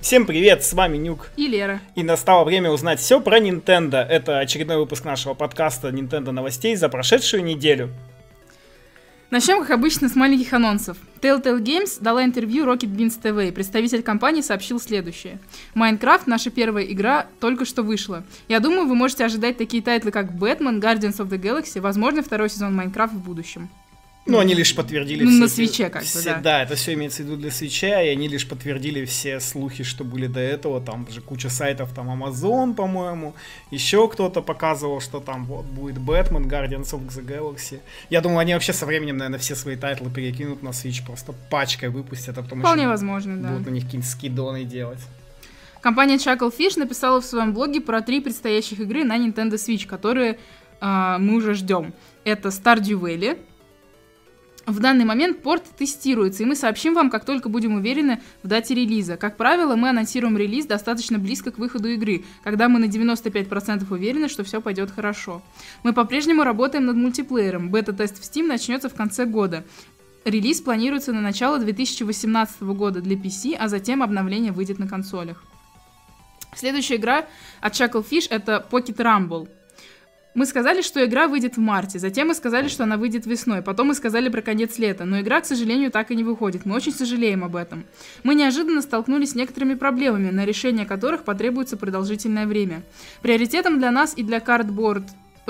Всем привет, с вами Нюк. И Лера. И настало время узнать все про Nintendo. Это очередной выпуск нашего подкаста Nintendo новостей за прошедшую неделю. Начнем, как обычно, с маленьких анонсов. Telltale Games дала интервью Rocket Beans TV, и представитель компании сообщил следующее. Minecraft, наша первая игра, только что вышла. Я думаю, вы можете ожидать такие тайтлы, как Batman, Guardians of the Galaxy, возможно, второй сезон Minecraft в будущем. Ну, они лишь подтвердили Ну, все на Switch'е как бы, все- да. Да, это все имеется в виду для Switch'а, и они лишь подтвердили все слухи, что были до этого. Там же куча сайтов, там Amazon, по-моему, еще кто-то показывал, что там вот будет Batman, Guardians of the Galaxy. Я думаю, они вообще со временем, наверное, все свои тайтлы перекинут на Switch, просто пачкой выпустят, а потом Вполне еще возможно, да. будут на них какие-нибудь скидоны делать. Компания Chucklefish написала в своем блоге про три предстоящих игры на Nintendo Switch, которые а, мы уже ждем. Это Stardew Valley. В данный момент порт тестируется, и мы сообщим вам, как только будем уверены в дате релиза. Как правило, мы анонсируем релиз достаточно близко к выходу игры, когда мы на 95% уверены, что все пойдет хорошо. Мы по-прежнему работаем над мультиплеером. Бета-тест в Steam начнется в конце года. Релиз планируется на начало 2018 года для PC, а затем обновление выйдет на консолях. Следующая игра от Chucklefish это Pocket Rumble. Мы сказали, что игра выйдет в марте, затем мы сказали, что она выйдет весной, потом мы сказали про конец лета, но игра, к сожалению, так и не выходит. Мы очень сожалеем об этом. Мы неожиданно столкнулись с некоторыми проблемами, на решение которых потребуется продолжительное время. Приоритетом для нас и для Cardboard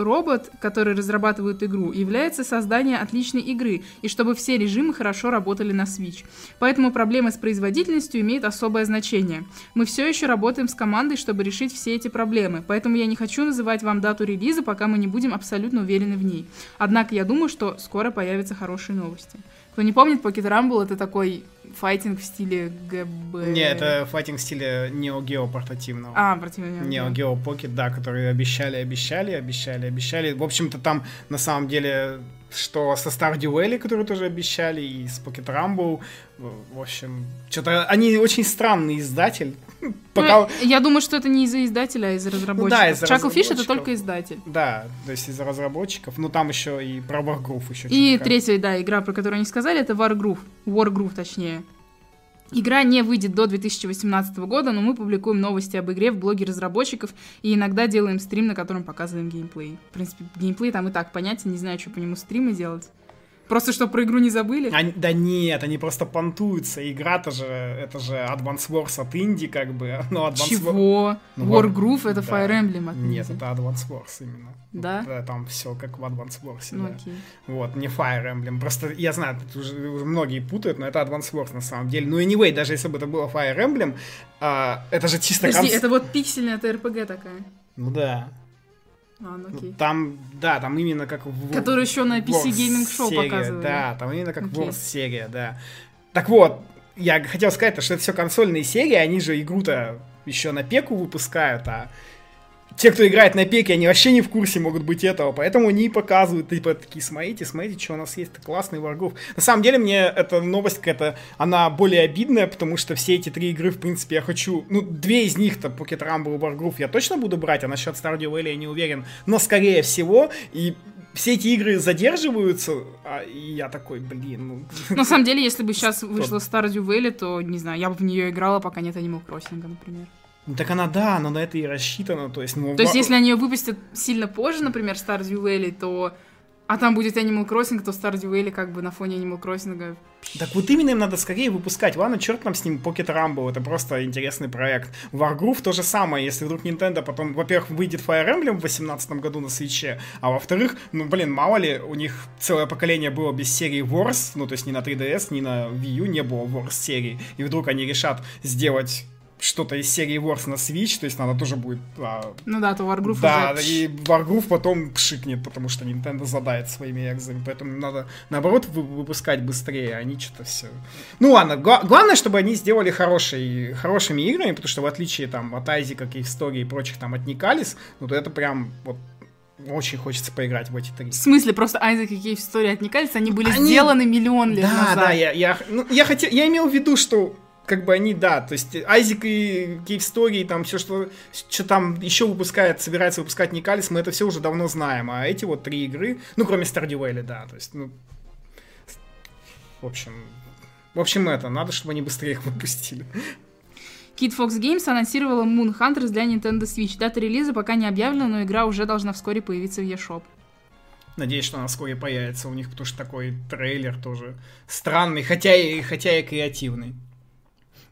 Робот, который разрабатывают игру, является создание отличной игры, и чтобы все режимы хорошо работали на Switch. Поэтому проблемы с производительностью имеют особое значение. Мы все еще работаем с командой, чтобы решить все эти проблемы, поэтому я не хочу называть вам дату релиза, пока мы не будем абсолютно уверены в ней. Однако я думаю, что скоро появятся хорошие новости. Кто не помнит, Pocket Rumble это такой файтинг в стиле ГБ... Не, это файтинг в стиле Neo Geo портативного. А, противно. Neo Geo Pocket, да, которые обещали, обещали, обещали, обещали. В общем-то, там на самом деле, что со Stardew Valley, которые тоже обещали, и с Pocket Rumble, в общем, что-то они очень странный издатель. Пока... Ну, я думаю, что это не из-за издателя, а из-за разработчиков. да, из-за Chucklefish это разработчиков. только издатель. Да, то есть из-за разработчиков. Ну, там еще и про Wargroove еще И третья, да, игра, про которую они сказали, это Wargroove. Wargroove, точнее. Игра не выйдет до 2018 года, но мы публикуем новости об игре в блоге разработчиков и иногда делаем стрим, на котором показываем геймплей. В принципе, геймплей там и так понятен, не знаю, что по нему стримы делать. Просто, что про игру не забыли. Они- да нет, они просто понтуются. Игра-то же, это же Advance Wars от Инди, как бы. Ну, Advance Чего? Ну, War- это да. Fire Emblem от Нет, Ninja. это Advance Wars именно. Да? Вот, там все как в Advance Wars. Ну да. окей. Вот, не Fire Emblem. Просто я знаю, тут уже, уже многие путают, но это Advance Wars на самом деле. Ну, anyway, даже если бы это было Fire Emblem, а, это же чисто Подожди, конс- это вот пиксельная это РПГ такая. Ну да. А, ну окей. Там, да, там именно как в... Который еще на PC Wars Gaming Show серия, показывали. Да, там именно как Окей. Wars серия, да. Так вот, я хотел сказать, что это все консольные серии, они же игру-то еще на пеку выпускают, а те, кто играет на пеке, они вообще не в курсе могут быть этого, поэтому они и показывают, типа, такие, смотрите, смотрите, что у нас есть, это классный Wargroove. На самом деле, мне эта новость какая-то, она более обидная, потому что все эти три игры, в принципе, я хочу, ну, две из них-то, Pocket Rumble и Wargroove, я точно буду брать, а насчет Stardew Valley я не уверен, но, скорее всего, и все эти игры задерживаются, а, я такой, блин, ну... На самом деле, если бы сейчас вышла Stardew Valley, то, не знаю, я бы в нее играла, пока нет Animal Crossing, например. Ну, Так она, да, она на это и рассчитана, то есть, ну... То есть, если они ее выпустят сильно позже, например, Stardew Valley, то... А там будет Animal Crossing, то Stardew Valley как бы на фоне Animal Crossing... Так вот именно им надо скорее выпускать. Ладно, черт нам с ним Pocket Rumble, это просто интересный проект. Wargroove то же самое, если вдруг Nintendo потом, во-первых, выйдет Fire Emblem в 2018 году на свече, а во-вторых, ну, блин, мало ли, у них целое поколение было без серии Wars, ну, то есть ни на 3DS, ни на Wii U не было Wars серии, и вдруг они решат сделать что-то из серии Wars на Switch, то есть надо тоже будет а, Ну да, то Wargroove да, уже... и Wargroove потом пшикнет, потому что Nintendo задает своими экзами, поэтому надо, наоборот, вы- выпускать быстрее, а они что-то все... Ну ладно, гла- главное, чтобы они сделали хорошие, хорошими играми, потому что в отличие там от Айзика, истории и прочих там от Никалис, ну то это прям вот очень хочется поиграть в эти три. В смысле, просто Айзек и Кейв истории отникались, они были Они- сделаны миллион лет Да, назад. да, я, я, ну, я хотел, я имел в виду, что как бы они, да, то есть Айзик и Кейв Story, там все, что, что там еще выпускает, собирается выпускать Никалис, мы это все уже давно знаем, а эти вот три игры, ну, кроме Valley, да, то есть, ну, в общем, в общем, это, надо, чтобы они быстрее их выпустили. Kid Fox Games анонсировала Moon Hunters для Nintendo Switch. Дата релиза пока не объявлена, но игра уже должна вскоре появиться в eShop. Надеюсь, что она вскоре появится у них, потому что такой трейлер тоже странный, хотя и, хотя и креативный.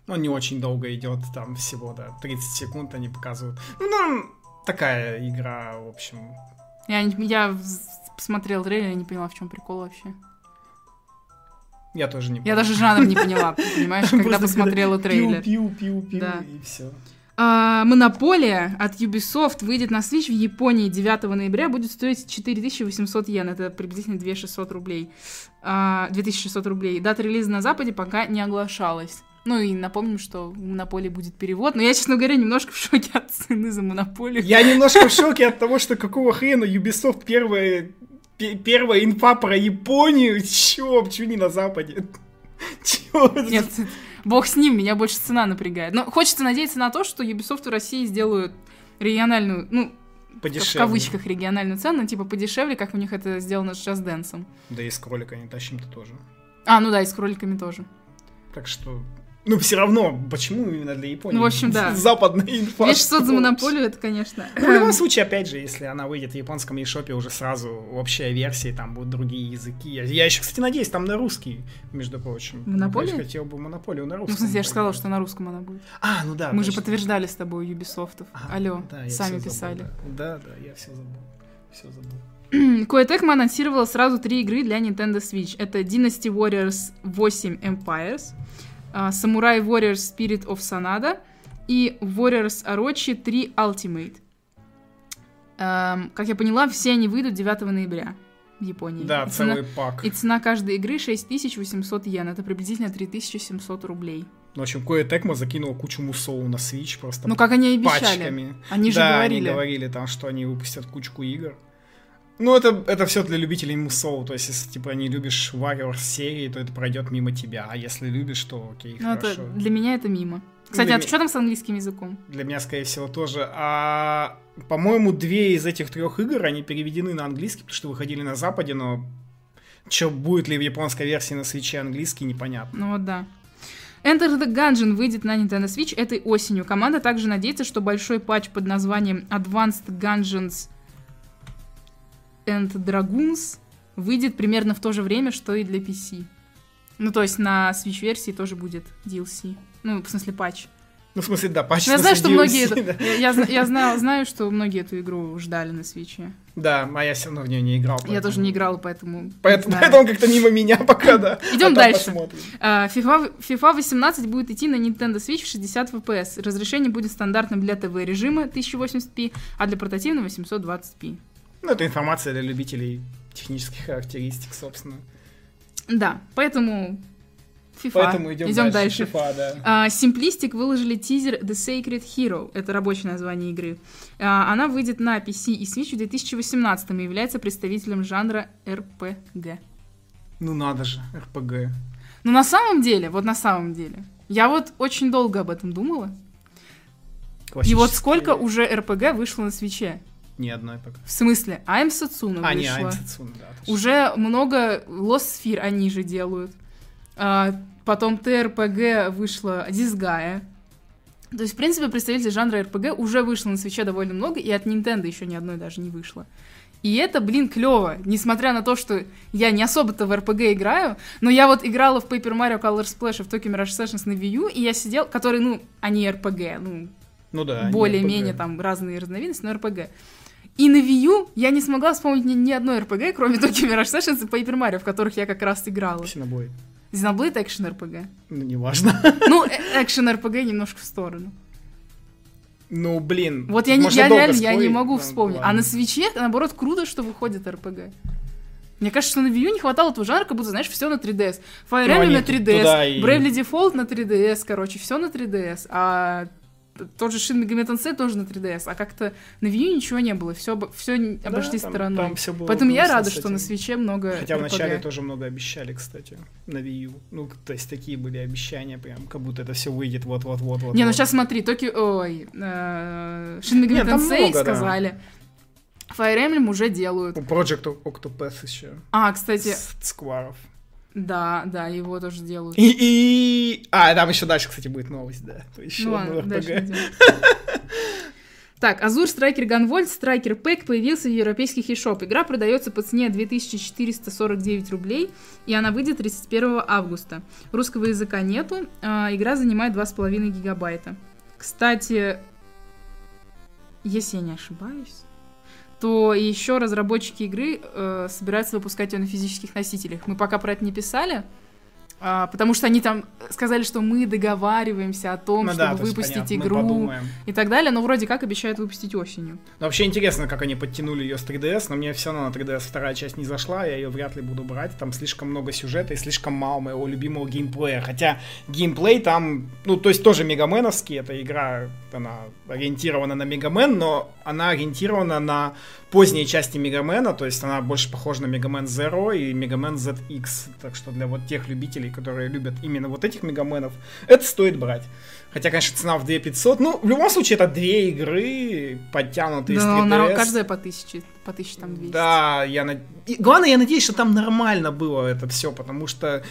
Он не очень долго идет, там всего, да, 30 секунд они показывают. Ну, такая игра, в общем. Я, я посмотрел трейлер и не поняла, в чем прикол вообще. Я тоже не поняла. Я даже жанр не поняла, понимаешь, когда посмотрела трейлер. Пиу, пиу, пиу, да. и все. А, Монополия от Ubisoft выйдет на Switch в Японии 9 ноября, будет стоить 4800 йен, это приблизительно 2600 рублей. 2600 а, рублей. Дата релиза на Западе пока не оглашалась. Ну и напомним, что в Монополии будет перевод. Но я, честно говоря, немножко в шоке от цены за Монополию. Я немножко в шоке от того, что какого хрена Ubisoft первая, первая инфа про Японию. Чё, почему не на Западе? Чё? Нет, бог с ним, меня больше цена напрягает. Но хочется надеяться на то, что Ubisoft в России сделают региональную, ну, подешевле. в кавычках региональную цену, типа подешевле, как у них это сделано с Just Dance. Да и с кроликами тащим-то тоже. А, ну да, и с кроликами тоже. Так что ну, все равно, почему именно для Японии? Ну, в общем, да. Западная инфа. 2600 за монополию, это, конечно. Ну, в любом случае, опять же, если она выйдет в японском eShop уже сразу общая версия, там будут другие языки. Я, еще, кстати, надеюсь, там на русский, между прочим. Монополию? Я хотел бы монополию на русском. Ну, смысле, я же сказала, что на русском она будет. А, ну да. Мы точно. же подтверждали с тобой Ubisoft. Ага, Алло, да, сами писали. Забыл, да. да, да, я все забыл. Все забыл. Koei Tecmo анонсировала сразу три игры для Nintendo Switch. Это Dynasty Warriors 8 Empires, Samurai Warriors Spirit of Sanada и Warriors Orochi 3 Ultimate. Um, как я поняла, все они выйдут 9 ноября в Японии. Да, и целый цена, пак. И цена каждой игры 6800 йен. Это приблизительно 3700 рублей. Ну, в общем, Кое Текма закинула кучу мусоу на Switch просто Ну, как они и обещали. Пачками. Они же да, говорили. они говорили там, что они выпустят кучку игр. Ну, это, это все для любителей мусоу. То есть, если типа не любишь Warriors серии, то это пройдет мимо тебя. А если любишь, то окей, ну, хорошо. Это, для меня это мимо. Кстати, для а ми... что там с английским языком? Для меня, скорее всего, тоже. А, по-моему, две из этих трех игр, они переведены на английский, потому что выходили на Западе, но что будет ли в японской версии на свече английский, непонятно. Ну вот да. Enter the Gungeon выйдет на Nintendo Switch этой осенью. Команда также надеется, что большой патч под названием Advanced Gungeons and Dragoons выйдет примерно в то же время, что и для PC. Ну, то есть на Switch-версии тоже будет DLC. Ну, в смысле, патч. Ну, в смысле, да, патч ну, Я знаю, что DLC, многие... Да. Я, я, я знаю, знаю, что многие эту игру ждали на Свиче. Да, а я все равно в нее не играл. Поэтому... Я тоже не играл, поэтому... Поэтому, поэтому как-то мимо меня пока, да. Идем а дальше. Uh, FIFA, FIFA 18 будет идти на Nintendo Switch в 60 FPS. Разрешение будет стандартным для ТВ-режима 1080p, а для портативного 820p. Ну, это информация для любителей технических характеристик, собственно. Да, поэтому FIFA. Поэтому идем, идем дальше. дальше. FIFA, да. Uh, Simplistic выложили тизер The Sacred Hero. Это рабочее название игры. Uh, она выйдет на PC и Switch в 2018 и является представителем жанра RPG. Ну надо же, RPG. Ну на самом деле, вот на самом деле, я вот очень долго об этом думала. И вот сколько уже RPG вышло на свече? Ни одной пока. В смысле? I'm Satsuna а, вышла. не, I'm Satsuna, да. Точно. Уже много Lost Sphere они же делают. А, потом TRPG вышла Disgaea. То есть, в принципе, представителей жанра RPG уже вышло на свече довольно много, и от Nintendo еще ни одной даже не вышло. И это, блин, клево. Несмотря на то, что я не особо-то в RPG играю, но я вот играла в Paper Mario Color Splash и в Tokyo Mirage Sessions на Wii U, и я сидел, которые, ну, они RPG, ну, ну да, более-менее там разные разновидности, но RPG. И на Wii U я не смогла вспомнить ни, ни одной RPG, кроме Tokyo Mirage Sessions и Paper Mario, в которых я как раз играла. Xenoblade. Xenoblade экшен RPG. Ну, неважно. Ну, экшен RPG немножко в сторону. Ну, блин. Вот я, не, я реально я не могу вспомнить. Ладно. А на свече, наоборот, круто, что выходит RPG. Мне кажется, что на Wii U не хватало этого жанра, как будто, знаешь, все на 3DS. Fire Emblem ну, на 3DS, и... Bravely Default на 3DS, короче, все на 3DS. А тот же Megami Tensei тоже на 3DS, а как-то на Wii U ничего не было, все, все да, обошли там, стороной. Там все было Поэтому я рада, что на свече много Хотя вначале тоже много обещали, кстати, на Wii U. Ну, то есть такие были обещания, прям, как будто это все выйдет вот-вот-вот. Не, ну сейчас смотри, Токи... Ой, э, Megami Tensei сказали. Fire Emblem уже делают. Project Octopath еще. А, кстати... Скваров. Да, да, его тоже делают. И, и... А, там еще дальше, кстати, будет новость, да. Еще Ну ладно, дальше. Так, Азур Страйкер Ганвольт Страйкер Пэк появился в европейских eShop. Игра продается по цене 2449 рублей, и она выйдет 31 августа. Русского языка нету, а игра занимает 2,5 гигабайта. Кстати, если я не ошибаюсь, то еще разработчики игры э, собираются выпускать ее на физических носителях. Мы пока про это не писали, а, потому что они там сказали, что мы договариваемся о том, Ну чтобы да, то есть, выпустить понятно, игру и так далее, но вроде как обещают выпустить осенью. Но вообще интересно, как они подтянули ее с 3DS, но мне все равно на 3DS вторая часть не зашла, я ее вряд ли буду брать, там слишком много сюжета и слишком мало моего любимого геймплея, хотя геймплей там, ну, то есть тоже мегаменовский, эта игра, она ориентирована на Мегамен, но она ориентирована на поздние части Мегамена, то есть она больше похожа на Мегамен Zero и Мегамен ZX, так что для вот тех любителей, которые любят именно вот этих Мегаменов, это стоит брать. Хотя, конечно, цена в 2500. Ну, в любом случае, это две игры, подтянутые Да, но 3DS. народ- каждая по тысяче, по тысяче там 200. Да, я над- и главное, я надеюсь, что там нормально было это все, потому что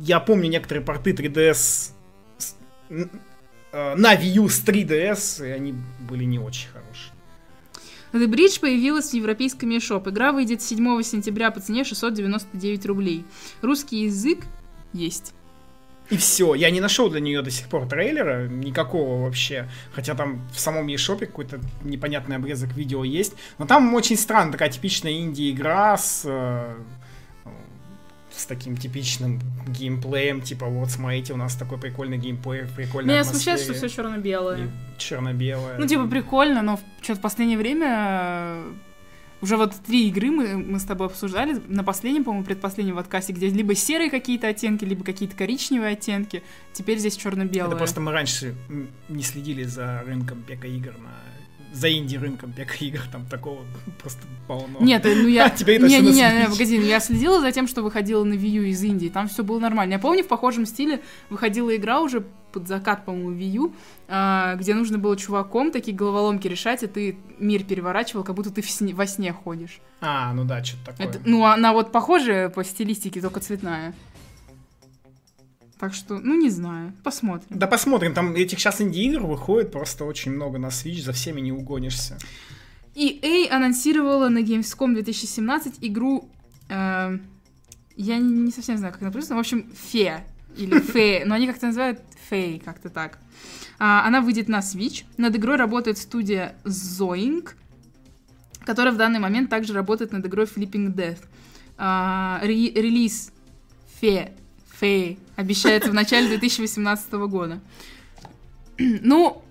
я помню некоторые порты 3DS с- н- э, на Wii U с 3DS, и они были не очень хорошие. The Bridge появилась в европейском eShop. Игра выйдет 7 сентября по цене 699 рублей. Русский язык есть. И все, я не нашел для нее до сих пор трейлера, никакого вообще. Хотя там в самом eShop какой-то непонятный обрезок видео есть. Но там очень странно, такая типичная инди-игра с, э, с таким типичным геймплеем. Типа, вот смотрите, у нас такой прикольный геймплей, прикольная Меня смущает, что все черно-белое. Черно-белое. Ну, типа, прикольно, но что-то в последнее время уже вот три игры мы, мы с тобой обсуждали на последнем, по-моему, предпоследнем подкасте, где либо серые какие-то оттенки, либо какие-то коричневые оттенки. Теперь здесь черно-белое. Это просто мы раньше не следили за рынком пека-игр на за инди-рынком пека-игр, там такого просто полно. Нет, ну я... А, тебе это не, не, не, не, погоди, ну я следила за тем, что выходила на Wii U из Индии, там все было нормально. Я помню, в похожем стиле выходила игра уже под закат, по-моему, U, а, где нужно было чуваком такие головоломки решать, и ты мир переворачивал, как будто ты сне- во сне ходишь. А, ну да, что-то такое. Это- ну, она вот похожая по стилистике, только цветная. Так что, ну, не знаю, посмотрим. Да посмотрим, там этих сейчас инди-игр выходит просто очень много на Switch, за всеми не угонишься. EA анонсировала на Gamescom 2017 игру... э, я не, не совсем знаю, как она написано. В общем, Фе. Или Фе. Но они как-то называют Фей, как-то так. А, она выйдет на Switch. Над игрой работает студия Zoing, которая в данный момент также работает над игрой Flipping Death. А, ре- релиз Фе, Фе обещается в начале 2018 года. Ну,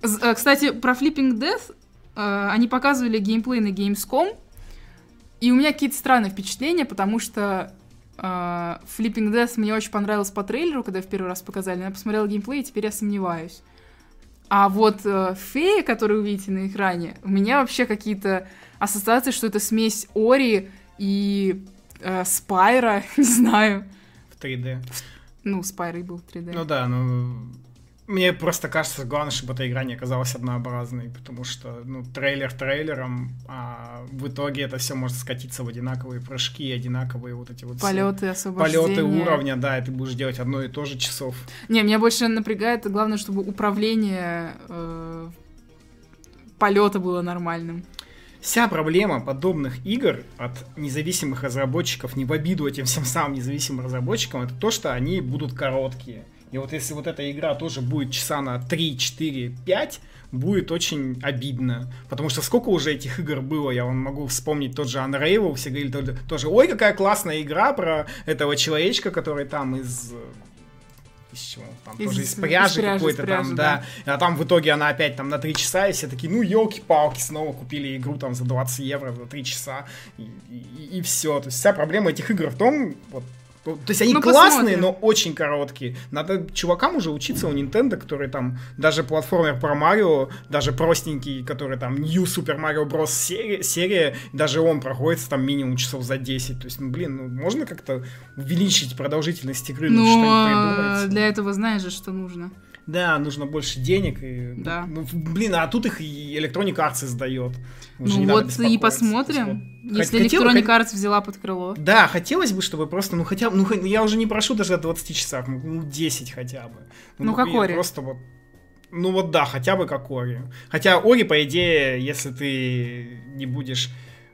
э, кстати, про Flipping Death э, они показывали геймплей на Gamescom, и у меня какие-то странные впечатления, потому что Flipping Death мне очень понравилось по трейлеру, когда в первый раз показали. Я посмотрела геймплей, и теперь я сомневаюсь. А вот э, фея, которую вы видите на экране, у меня вообще какие-то ассоциации, что это смесь Ори и э, Спайра, не знаю. В 3D. Ну, Спайра и был в 3D. Ну да, ну... Мне просто кажется, главное, чтобы эта игра не оказалась однообразной, потому что, ну, трейлер трейлером, а в итоге это все может скатиться в одинаковые прыжки, одинаковые вот эти вот Полеты, полеты уровня, да, и ты будешь делать одно и то же часов. Не, меня больше напрягает, главное, чтобы управление э, полета было нормальным. Вся проблема подобных игр от независимых разработчиков, не в обиду этим всем самым независимым разработчикам, это то, что они будут короткие. И вот если вот эта игра тоже будет часа на 3, 4, 5, будет очень обидно. Потому что сколько уже этих игр было, я вам могу вспомнить тот же Unravel, все говорили тоже, ой, какая классная игра про этого человечка, который там из... э, Из чего? Там Из- тоже из пряжи пряжи, какой-то там, да. А там в итоге она опять там на 3 часа, и все такие, ну, елки-палки, снова купили игру там за 20 евро за 3 часа, и, и, все. То есть вся проблема этих игр в том, вот, то есть они Ну, классные, посмотрим. но очень короткие. Надо чувакам уже учиться у Nintendo, которые там даже платформер про Марио, даже простенький, который там New Super Mario Bros. серия, серия, даже он проходится там минимум часов за 10. То есть, ну, блин, ну, можно как-то увеличить продолжительность игры, ну, что-нибудь Но придумать. для этого знаешь же, что нужно. Да, нужно больше денег. И, Да. Ну, блин, а тут их и Electronic Arts издает. Уже Ну вот и посмотрим, если хотел- Electronic Arts взяла под крыло. Да, хотелось бы, чтобы просто, ну хотя бы, ну я уже не прошу даже о 20 часах, ну, ну 10 хотя бы. Ну, как и Ори. Просто вот, ну вот да, хотя бы как Ори. Хотя Ори, по идее, если ты не будешь...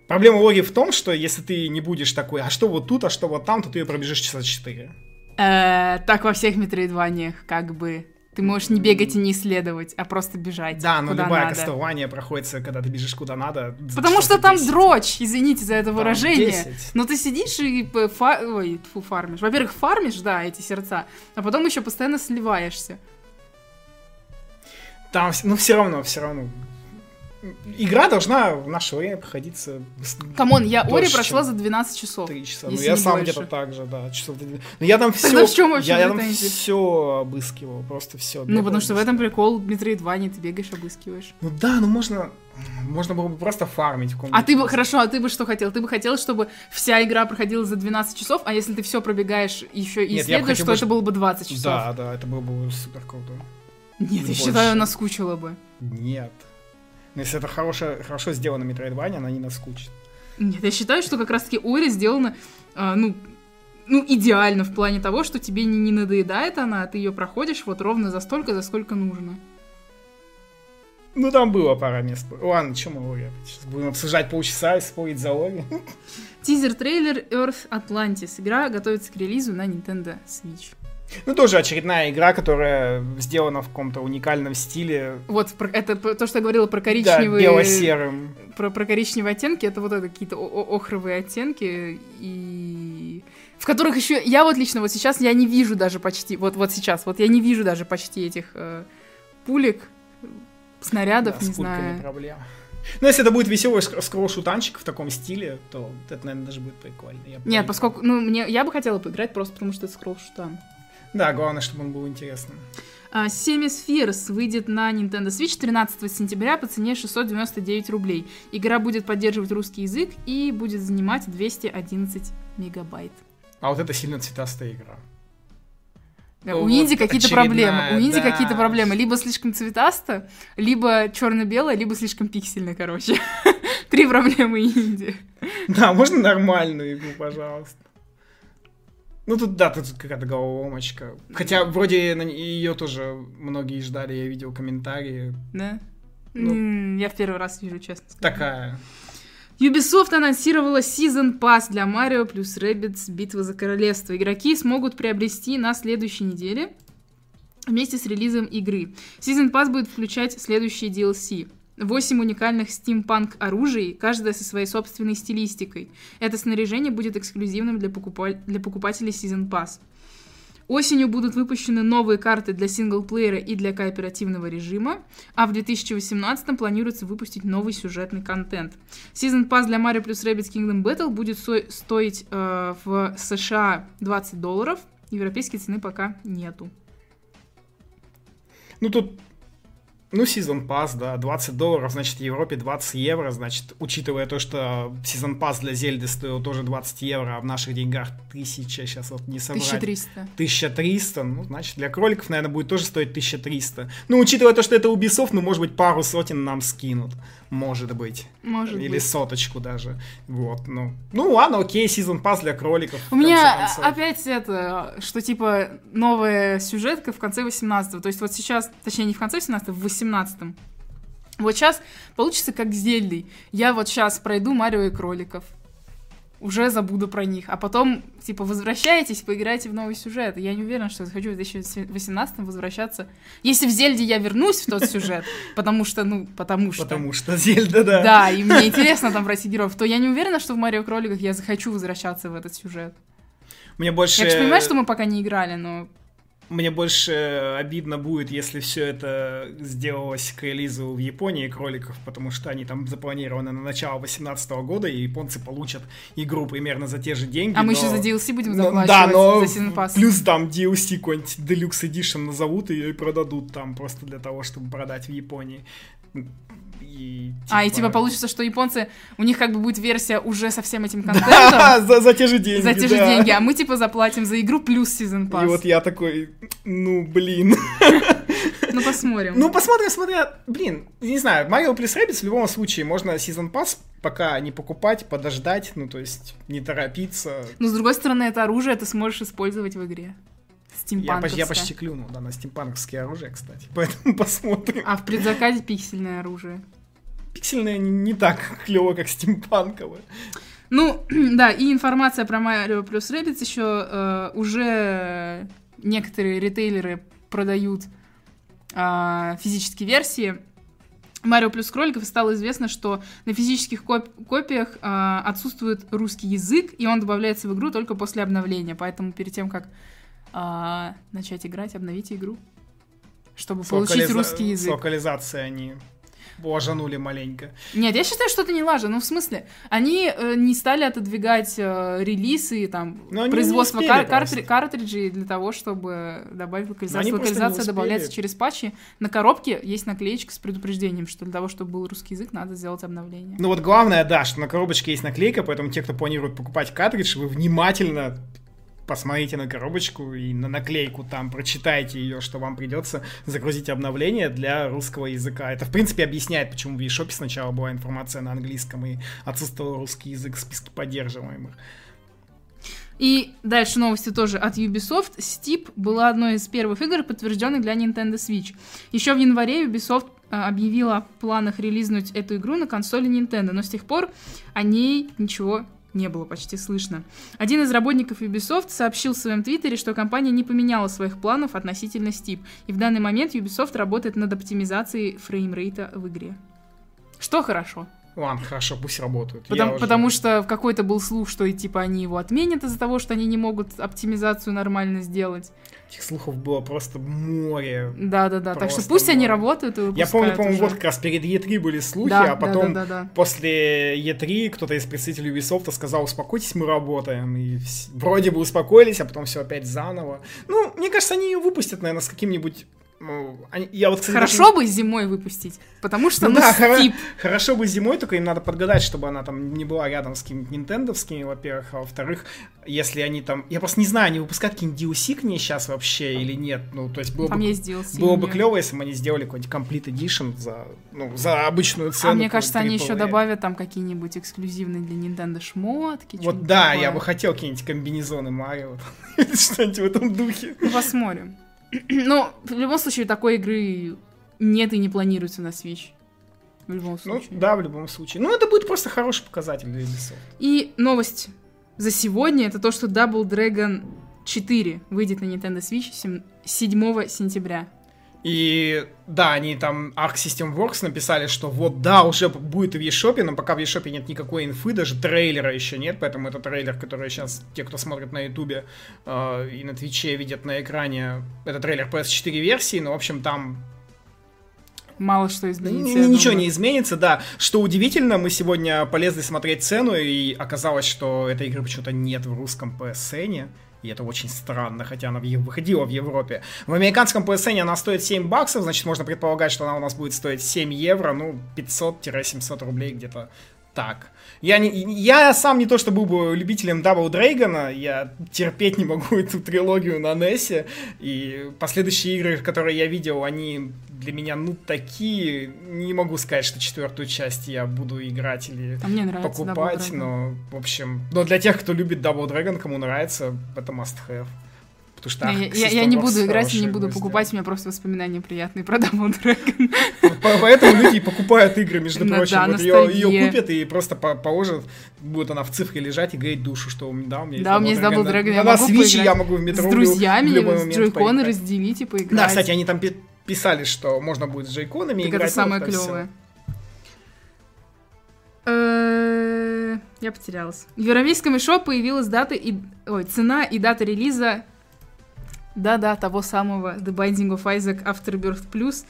Проблема Ори в том, что если ты не будешь такой, а что вот тут, а что вот там, то ты ее пробежишь часа 4. Э, Так во всех метроидваниях, как бы. Ты можешь не бегать и не исследовать, а просто бежать. Да, но любая надо. кастование проходится, когда ты бежишь куда надо. Потому что там 10. дрочь, извините за это Там выражение. 10. Но ты сидишь и п- фа- ой, тьфу, фармишь. Во-первых, фармишь, да, эти сердца, а потом еще постоянно сливаешься. Там, ну все равно, все равно. Игра должна в наше время проходиться Come on, я Ори прошла за 12 часов. Три часа. Ну, я сам где-то так же, да, часов до- Ну, я там Тогда все... в чем вообще я, я там все обыскивал, просто все. Ну, потому что в этом прикол Метроидвания, ты бегаешь, обыскиваешь. Ну да, ну можно... Можно было бы просто фармить А ты бы, хорошо, а ты бы что хотел? Ты бы хотел, чтобы вся игра проходила за 12 часов, а если ты все пробегаешь еще и Нет, исследуешь, то бы, это было бы 20 часов. Да, да, это было бы супер круто. Нет, я Больше. считаю, наскучило бы. Нет. Но если это хорошо, хорошо сделано Metroidvania, она не наскучит. Нет, я считаю, что как раз-таки Ори сделана, а, ну, ну, идеально в плане того, что тебе не, не надоедает она, а ты ее проходишь вот ровно за столько, за сколько нужно. Ну, там было пара мест. Ладно, что мы Ори? Сейчас будем обсуждать полчаса и спорить за Ори. Тизер-трейлер Earth Atlantis. Игра готовится к релизу на Nintendo Switch. Ну, тоже очередная игра, которая сделана в каком-то уникальном стиле. Вот, это то, что я говорила про Да, коричневые... бело-серым. про, про коричневые оттенки, это вот это какие-то охровые оттенки, и в которых еще я вот лично вот сейчас я не вижу даже почти, вот вот сейчас, вот я не вижу даже почти этих э, пулек, снарядов, Да, не знаю. проблема. Ну, если это будет веселый ск- скролл-шутанчик в таком стиле, то это, наверное, даже будет прикольно. Я Нет, поскольку, ну, мне, я бы хотела поиграть просто потому, что это скролл шутан. Да, главное, чтобы он был интересным. А, Semi Spheres выйдет на Nintendo Switch 13 сентября по цене 699 рублей. Игра будет поддерживать русский язык и будет занимать 211 мегабайт. А вот это сильно цветастая игра. Да, У Вот Инди какие-то очередная, проблемы. У Инди да. какие-то проблемы. Либо слишком цветасто, либо черно-белое, либо слишком пиксельно, короче. Три проблемы Инди. Да, можно нормальную игру, пожалуйста. Ну тут, да, тут какая-то головоломочка. Хотя вроде ее тоже многие ждали, я видел комментарии. Да? Ну. М, Я в первый раз вижу, честно сказать. Такая. Ubisoft анонсировала Season Pass для Марио плюс Rabbids Битва за Королевство. Игроки смогут приобрести на следующей неделе вместе с релизом игры. Season Pass будет включать следующие DLC. 8 уникальных стимпанк оружий, каждая со своей собственной стилистикой. Это снаряжение будет эксклюзивным для, покупа- для покупателей Season Pass. Осенью будут выпущены новые карты для синглплеера и для кооперативного режима, а в 2018 планируется выпустить новый сюжетный контент. Season Pass для Mario plus Rabbids Kingdom Battle будет со- стоить э, в США 20 долларов, европейской цены пока нету. Ну тут, ну, Season Pass, да, 20 долларов, значит, в Европе 20 евро, значит, учитывая то, что Season Pass для Зельды стоил тоже 20 евро, а в наших деньгах 1000, сейчас вот не собрать. 1300. 1300, ну, значит, для кроликов, наверное, будет тоже стоить 1300. Ну, учитывая то, что это Ubisoft, ну, может быть, пару сотен нам скинут. Может быть. Может Или быть. соточку даже. Вот, ну. Ну, ладно, окей, сезон пас для кроликов. У меня опять это, что типа новая сюжетка в конце 18 То есть вот сейчас, точнее не в конце 18 в 18 Вот сейчас получится как с Зельдой. Я вот сейчас пройду Марио и кроликов. Уже забуду про них. А потом, типа, возвращаетесь, поиграете в новый сюжет. Я не уверена, что я хочу в 2018 возвращаться. Если в Зельде я вернусь в тот сюжет, потому что, ну, потому что... Потому что Зельда, да. Да, и мне интересно там пройти героев, то я не уверена, что в Марио Кроликах я захочу возвращаться в этот сюжет. Мне больше... Я, конечно, понимаю, что мы пока не играли, но... Мне больше э, обидно будет, если все это сделалось к релизу в Японии кроликов, потому что они там запланированы на начало 2018 года, и японцы получат игру примерно за те же деньги. А мы но- еще за DLC будем но- заплачивать Да, но за Season Pass. плюс там DLC какой-нибудь Deluxe Edition назовут ее и продадут там просто для того, чтобы продать в Японии. И, А, и типа получится, что японцы, у них как бы будет версия уже со всем этим контентом, Да, за, за те же деньги. за те же да. деньги, а мы типа заплатим за игру плюс Season Pass. И вот я такой, ну блин. посмотрим. Ну, посмотрим, смотря... Блин, не знаю, Mario плюс Rabbids в любом случае можно Season Pass пока не покупать, подождать, ну, то есть не торопиться. Но, с другой стороны, это оружие ты сможешь использовать в игре. Я, Стимпанковское. поч- я почти клюнул, да, на стимпанковские оружия, кстати. Поэтому посмотрим. А в предзаказе пиксельное оружие. Пиксельные не, так клево, как стимпанковые. Ну, да, и информация про Mario плюс Rabbids еще э, уже некоторые ритейлеры продают а, физические версии. Марио плюс кроликов стало известно, что на физических коп- копиях а, отсутствует русский язык, и он добавляется в игру только после обновления. Поэтому перед тем, как а, начать играть, обновите игру, чтобы получить Локализа- русский С язык. локализацией они ложанули маленько. Нет, я считаю, что это не лажа. Ну, в смысле, они э, не стали отодвигать э, релизы, там, Но производство кар- картри- картриджей для того, чтобы добавить локализацию. Локализация добавляется через патчи. На коробке есть наклеечка с предупреждением, что для того, чтобы был русский язык, надо сделать обновление. Ну вот главное, да, что на коробочке есть наклейка, поэтому те, кто планирует покупать картридж, вы внимательно посмотрите на коробочку и на наклейку там, прочитайте ее, что вам придется загрузить обновление для русского языка. Это, в принципе, объясняет, почему в eShop сначала была информация на английском и отсутствовал русский язык в списке поддерживаемых. И дальше новости тоже от Ubisoft. Steep была одной из первых игр, подтвержденных для Nintendo Switch. Еще в январе Ubisoft а, объявила о планах релизнуть эту игру на консоли Nintendo, но с тех пор о ней ничего не было почти слышно. Один из работников Ubisoft сообщил в своем твиттере, что компания не поменяла своих планов относительно Steep, и в данный момент Ubisoft работает над оптимизацией фреймрейта в игре. Что хорошо. Ладно, хорошо, пусть работают. Потому, уже- потому что в какой-то был слух, что и типа они его отменят из-за того, что они не могут оптимизацию нормально сделать. Этих слухов было просто море. Да-да-да. Так что пусть они море. работают и Я помню, по-моему, вот как раз перед E3 были слухи, Да, а потом да-да-да-да. после E3 кто-то из представителей Ubisoft сказал, успокойтесь, мы работаем. И вс- вроде бы успокоились, а потом все опять заново. Ну, мне кажется, они ее выпустят, наверное, с каким-нибудь... я вот, кстати, даже- Хорошо бы зимой выпустить, потому что, Ну ну, да, хоро- хорошо бы зимой, только им надо подгадать, чтобы она там не была рядом с какими-нибудь нинтендовскими, во-первых, а во-вторых, если они там... Я просто не знаю, они выпускают какие-нибудь DLC к ней сейчас вообще или нет. Ну, то есть было Там бы... есть DLC. Было бы клево, если бы они сделали какой-нибудь Complete Edition за, ну, за обычную цену. А мне кажется, они еще AAA. добавят там какие-нибудь эксклюзивные для Nintendo шмотки. Вот да, такое. я бы хотел какие-нибудь комбинезоны Марио что-нибудь в этом духе. Ну, посмотрим. Но в любом случае такой игры нет и не планируется на Switch. В любом Ну, случае. да, в любом случае. Ну, это будет просто хороший показатель для Ubisoft. И новость за сегодня это то, что Double Dragon 4 выйдет на Nintendo Switch сем- 7 сентября. И да, они там Arc System Works написали, что вот да, уже будет в eShop, но пока в eShop нет никакой инфы, даже трейлера еще нет, поэтому это трейлер, который сейчас те, кто смотрит на Ютубе э, и на Твиче видят на экране, это трейлер PS4 версии, но в общем там Мало что изменится. н- Ничего думаю. не изменится, да. Что удивительно, мы сегодня полезли смотреть цену, и оказалось, что этой игры почему-то нет в русском PSN. И это очень странно, хотя она выходила в Европе. В американском PSN она стоит 7 баксов, значит, можно предполагать, что она у нас будет стоить 7 евро, ну, 500-700 рублей где-то так. Я, не, я сам не то, что был бы любителем Double Dragon, я терпеть не могу эту трилогию на NES, и последующие игры, которые я видел, они для меня, ну, такие, не могу сказать, что четвертую часть я буду играть или А мне нравится покупать, но, в общем, но для тех, кто любит Double Dragon, кому нравится, это must have. Потому что Arc я, я System не буду играть и не буду покупать, у меня просто воспоминания приятные про Double Dragon. Поэтому люди и покупают игры, между Ну прочим. да, Вот ее, купят и просто по- положат, будет она в цифре лежать и греть душу, что у меня- да, у меня есть Да, у меня есть Double Dragon, я на, я могу в метро С в друзьями, любой с джойконы разделить и поиграть. Да, кстати, они там пи- писали, что можно будет с джейконами Так играть. это самое ну, вот всё. клевое. Э, Я потерялась. В Европейском eShop появилась дата и... Ой, цена и дата релиза да-да, того самого The Binding of Isaac Afterbirth Plus.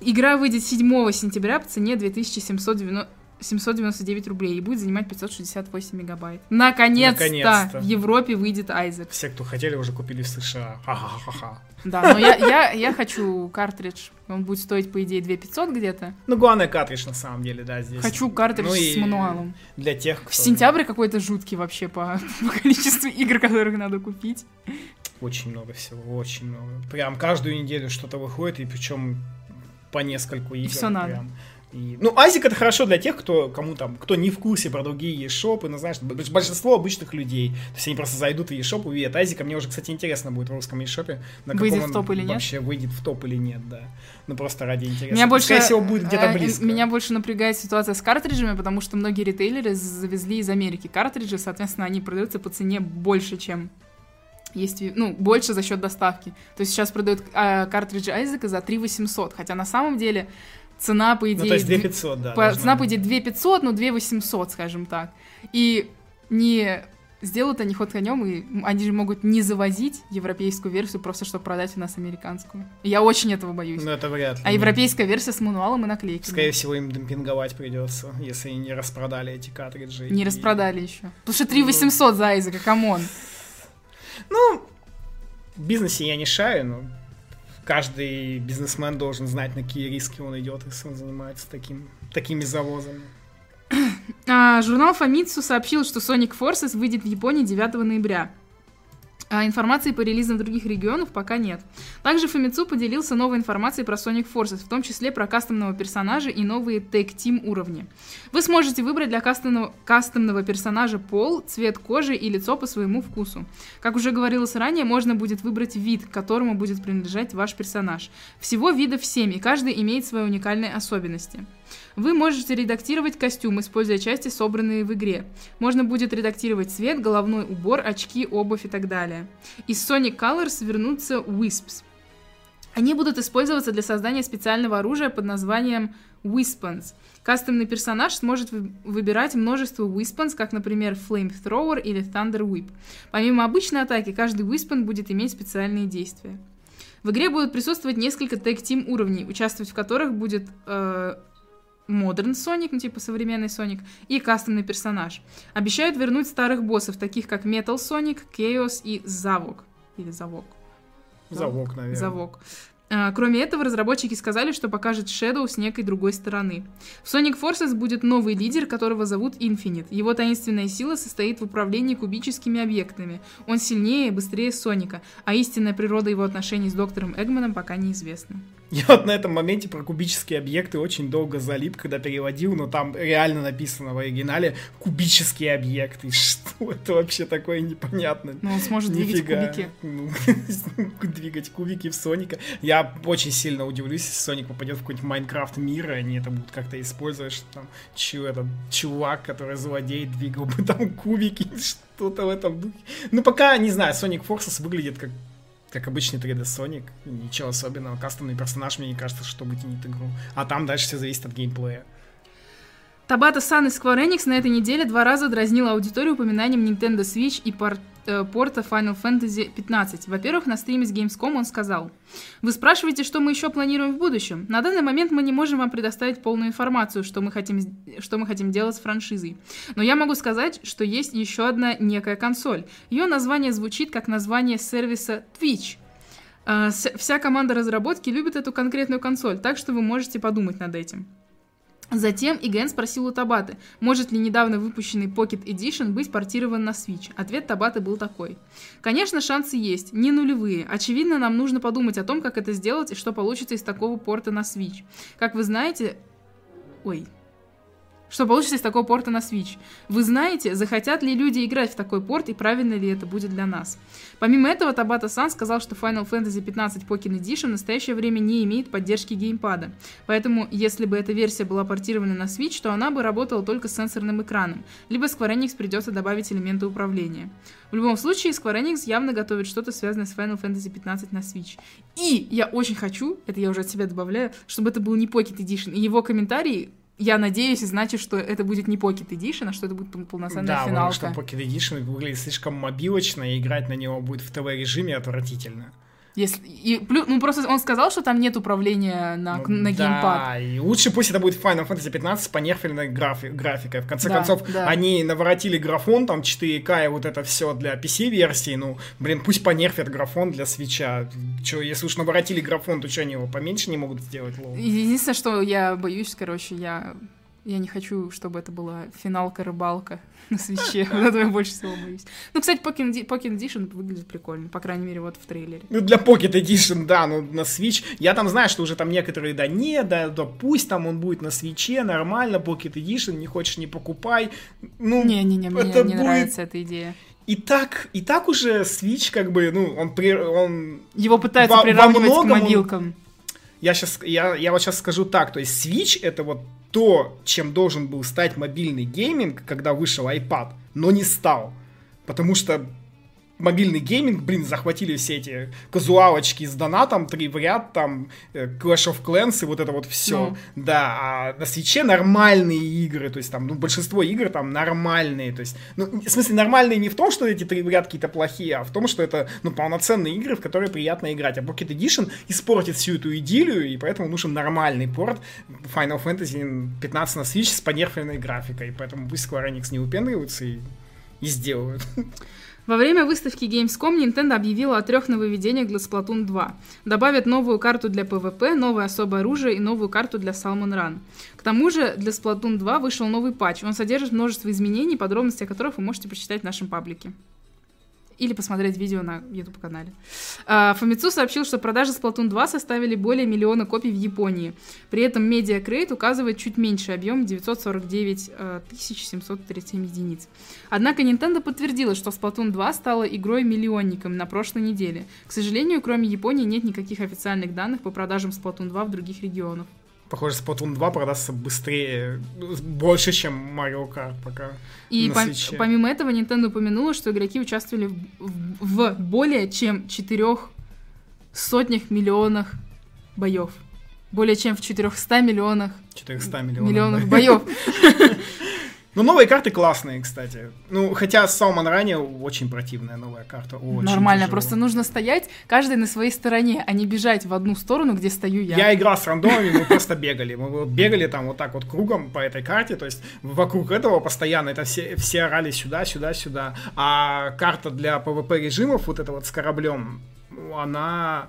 Игра выйдет 7 сентября по цене 2790 799 рублей и будет занимать 568 мегабайт. Наконец-то, Наконец-то. в Европе выйдет Айзек. Все, кто хотели, уже купили в США. Ха-ха-ха-ха. Да, но я, я, я хочу картридж. Он будет стоить, по идее, 2500 где-то. Ну, главное картридж, на самом деле, да, здесь. Хочу картридж Ну с мануалом. Для тех, кто... Сентябрь какой-то жуткий вообще по, по количеству игр, которых надо купить. Очень много всего, очень много. Прям каждую неделю что-то выходит, и причем по нескольку игр. И все надо. И, ну, Азик это хорошо для тех, кто кому там, кто не в курсе про другие шопы, но знаешь, большинство обычных людей. То есть они просто зайдут в eShop, увидят Азика. Мне уже, кстати, интересно будет в русском eShop, на выйдет в топ или нет? Вообще выйдет в топ или нет, да. Ну просто ради интереса. Меня больше, Скорее всего, будет где-то э, близко. Меня больше напрягает ситуация с картриджами, потому что многие ритейлеры завезли из Америки картриджи, соответственно, они продаются по цене больше, чем есть, ну, больше за счет доставки. То есть сейчас продают э, картриджи Айзека за 3 800, хотя на самом деле цена, по идее... Ну, то есть 2 500, да. По, цена, по идее, 2 500, но 2 800, скажем так. И не сделают они ход конем, и они же могут не завозить европейскую версию, просто чтобы продать у нас американскую. я очень этого боюсь. Ну, это вряд ли. А европейская версия с мануалом и наклейками. Скорее всего, им демпинговать придется, если они не распродали эти картриджи. Не и... распродали еще. Потому что 3 800 за Айзека, come on. Ну, в бизнесе я не шаю, но каждый бизнесмен должен знать, на какие риски он идет, если он занимается таким, такими завозами. А, журнал Famitsu сообщил, что Sonic Forces выйдет в Японии 9 ноября. А информации по релизам других регионах пока нет. Также Фомицу поделился новой информацией про Sonic Forces, в том числе про кастомного персонажа и новые Team уровни. Вы сможете выбрать для кастомного, кастомного персонажа пол, цвет кожи и лицо по своему вкусу. Как уже говорилось ранее, можно будет выбрать вид, к которому будет принадлежать ваш персонаж. Всего видов 7, и каждый имеет свои уникальные особенности. Вы можете редактировать костюм, используя части, собранные в игре. Можно будет редактировать цвет, головной убор, очки, обувь и так далее. Из Sonic Colors вернутся Wisps. Они будут использоваться для создания специального оружия под названием Wispons. Кастомный персонаж сможет выбирать множество Wispons, как, например, Flamethrower или Thunder Whip. Помимо обычной атаки, каждый Wispon будет иметь специальные действия. В игре будут присутствовать несколько тег-тим уровней, участвовать в которых будет э, Modern Sonic, ну типа современный Sonic, и кастомный персонаж. Обещают вернуть старых боссов, таких как Metal Sonic, Chaos и Zavok. Или Zavok. Завок, наверное. Завок. Кроме этого, разработчики сказали, что покажет Shadow с некой другой стороны. В Sonic Forces будет новый лидер, которого зовут Infinite. Его таинственная сила состоит в управлении кубическими объектами. Он сильнее и быстрее Соника, а истинная природа его отношений с доктором Эгманом пока неизвестна. Я вот на этом моменте про кубические объекты очень долго залип, когда переводил, но там реально написано в оригинале кубические объекты. Что это вообще такое непонятно? Ну, он сможет Нифига. двигать кубики. Ну, двигать кубики в Соника. Я очень сильно удивлюсь, если Соник попадет в какой-нибудь Майнкрафт мир, и они это будут как-то использовать, что там чу, этот чувак, который злодей, двигал бы там кубики, что-то в этом духе. Ну, пока, не знаю, Sonic Forces выглядит как как обычный 3D Sonic, ничего особенного. Кастомный персонаж, мне не кажется, что вытянет игру. А там дальше все зависит от геймплея. Табата Сан из Square Enix на этой неделе два раза дразнил аудиторию упоминанием Nintendo Switch и порт, порта Final Fantasy 15. Во-первых, на стриме с Gamescom он сказал, «Вы спрашиваете, что мы еще планируем в будущем? На данный момент мы не можем вам предоставить полную информацию, что мы хотим, что мы хотим делать с франшизой. Но я могу сказать, что есть еще одна некая консоль. Ее название звучит как название сервиса Twitch». Э, вся команда разработки любит эту конкретную консоль, так что вы можете подумать над этим. Затем Иген спросил у Табаты, может ли недавно выпущенный Pocket Edition быть портирован на Switch. Ответ Табаты был такой. Конечно, шансы есть, не нулевые. Очевидно, нам нужно подумать о том, как это сделать и что получится из такого порта на Switch. Как вы знаете... Ой, что получится из такого порта на Switch. Вы знаете, захотят ли люди играть в такой порт и правильно ли это будет для нас. Помимо этого, Табата Сан сказал, что Final Fantasy 15 Pocket Edition в настоящее время не имеет поддержки геймпада. Поэтому, если бы эта версия была портирована на Switch, то она бы работала только с сенсорным экраном, либо Square Enix придется добавить элементы управления. В любом случае, Square Enix явно готовит что-то связанное с Final Fantasy 15 на Switch. И я очень хочу, это я уже от себя добавляю, чтобы это был не Pocket Edition. И его комментарии я надеюсь, значит, что это будет не Pocket Edition, а что это будет полноценная да, финалка. Да, что Pocket Edition выглядит слишком мобилочно, и играть на него будет в ТВ-режиме отвратительно. Если, и, ну, просто он сказал, что там нет управления на, ну, на да, геймпад. Да, и лучше пусть это будет Final Fantasy 15 с понерфленной графи графикой. В конце да, концов, да. они наворотили графон, там 4К и вот это все для PC-версии. Ну, блин, пусть понерфят графон для свеча. Че, если уж наворотили графон, то что, они его поменьше не могут сделать? Лол? Единственное, что я боюсь, короче, я Я не хочу, чтобы это была финалка-рыбалка на свече. Вот этого я больше всего боюсь. Ну, кстати, Pocket Pocket Edition выглядит прикольно. По крайней мере, вот в трейлере. Ну, для Pocket Edition, да, ну, на Switch. Я там знаю, что уже там некоторые, да, не, да, да, пусть там он будет на свече, нормально, Pocket Edition, не хочешь, не покупай. Ну, Не-не-не, мне не будет- нравится эта идея. И так, и так уже Switch, как бы, ну, он, при, он Его пытаются Во- во приравнивать к многом он- мобилкам. Я сейчас, я, я вот сейчас скажу так, то есть Switch это вот то, чем должен был стать мобильный гейминг, когда вышел iPad, но не стал. Потому что мобильный гейминг, блин, захватили все эти казуалочки с донатом, три в ряд, там, э, Clash of Clans и вот это вот все. Ну. Да, а на Switch'е нормальные игры, то есть там, ну, большинство игр там нормальные, то есть, ну, в смысле, нормальные не в том, что эти три в ряд какие-то плохие, а в том, что это, ну, полноценные игры, в которые приятно играть. А Pocket Edition испортит всю эту идиллию, и поэтому нужен нормальный порт Final Fantasy 15 на Switch с понерфленной графикой, поэтому пусть Square Enix не упендриваются и, и сделают. Во время выставки Gamescom Nintendo объявила о трех нововведениях для Splatoon 2. Добавят новую карту для PvP, новое особое оружие и новую карту для Salmon Run. К тому же для Splatoon 2 вышел новый патч. Он содержит множество изменений, подробности о которых вы можете прочитать в нашем паблике. Или посмотреть видео на YouTube-канале. А, Famitsu сообщил, что продажи Splatoon 2 составили более миллиона копий в Японии. При этом Media Crate указывает чуть меньший объем 949 э, 737 единиц. Однако Nintendo подтвердила, что Splatoon 2 стала игрой-миллионником на прошлой неделе. К сожалению, кроме Японии нет никаких официальных данных по продажам Splatoon 2 в других регионах. Похоже, Splatoon 2 продастся быстрее, больше, чем Mario Kart пока. И на пом- свече. помимо этого Nintendo упомянула, что игроки участвовали в, в- в более чем четырех сотнях миллионах боев. Более чем в 400 миллионах, 400 миллионов. миллионах боев. Ну, новые карты классные, кстати. Ну, хотя с Salmon ранее очень противная новая карта. Очень Нормально, тяжело. просто нужно стоять каждый на своей стороне, а не бежать в одну сторону, где стою я. Я играл с рандомами, мы просто бегали. Мы бегали там вот так вот кругом по этой карте, то есть вокруг этого постоянно это все, все орали сюда, сюда, сюда. А карта для PvP режимов, вот эта вот с кораблем, она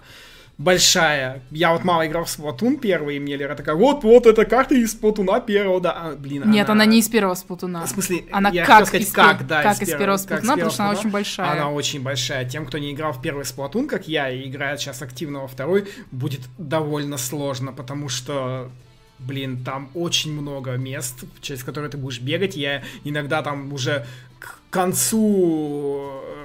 большая. Я вот мало играл в Splatoon первый, и мне Лера такая, вот, вот эта карта из Splatoon первого, да. А, блин, Нет, она не из первого сплутуна. В смысле, Она я как сказать, из как, да, как из первого как Splatoon, потому что она очень большая. Она очень большая. Тем, кто не играл в первый Splatoon, как я, и играет сейчас активно во второй, будет довольно сложно, потому что Блин, там очень много мест, через которые ты будешь бегать. Я иногда там уже к концу э,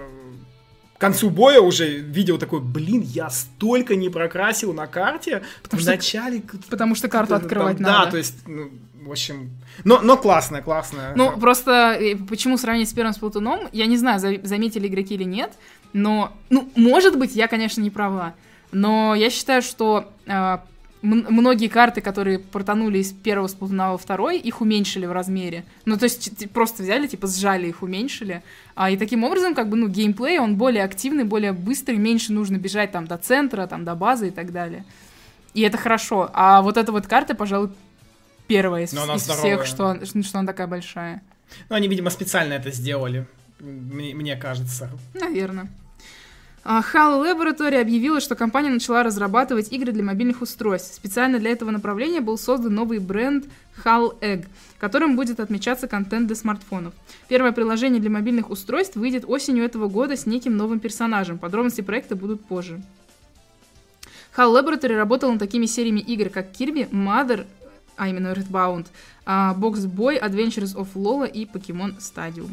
к концу боя уже видел такой, блин, я столько не прокрасил на карте Потому что- начале. Потому что карту Там- открывать Да, надо. то есть, ну, в общем, но, но классная, классная. Ну, просто э, почему сравнить с первым Сплатуном, я не знаю, за- заметили игроки или нет, но, ну, может быть, я, конечно, не права, но я считаю, что э, многие карты, которые портанули из первого Сплатуна во второй, их уменьшили в размере. Ну, то есть просто взяли, типа, сжали их, уменьшили. А, и таким образом, как бы, ну, геймплей, он более активный, более быстрый, меньше нужно бежать там до центра, там, до базы и так далее. И это хорошо. А вот эта вот карта, пожалуй, первая из, из здоровая. всех, что, что она такая большая. Ну, они, видимо, специально это сделали, мне, мне кажется. Наверное. А, HAL Laboratory объявила, что компания начала разрабатывать игры для мобильных устройств. Специально для этого направления был создан новый бренд HAL Egg, которым будет отмечаться контент для смартфонов. Первое приложение для мобильных устройств выйдет осенью этого года с неким новым персонажем. Подробности проекта будут позже. HAL Laboratory работала над такими сериями игр, как Kirby, Mother, а именно Redbound, а, Box Boy, Adventures of Lola и Pokemon Stadium.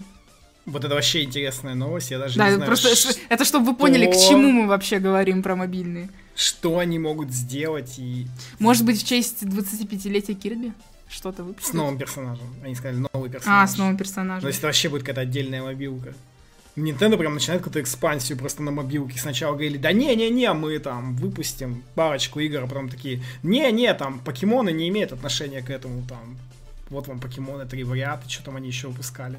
Вот это вообще интересная новость, я даже Да, не знаю, просто ш- это чтобы вы поняли, к что? чему мы вообще говорим про мобильные. что они могут сделать и Может быть, в честь 25-летия Кирби что-то с выпустить? новым персонажем. Они сказали новый персонаж. А, с новым персонажем. если это вообще будет какая-то отдельная мобилка. Nintendo прям начинает какую-то экспансию просто на мобилке. Сначала говорили, да не-не-не, мы там выпустим парочку игр, а потом такие, не-не, там покемоны не имеют отношения к этому, там, вот вам покемоны, три в ряд, и что там они еще выпускали.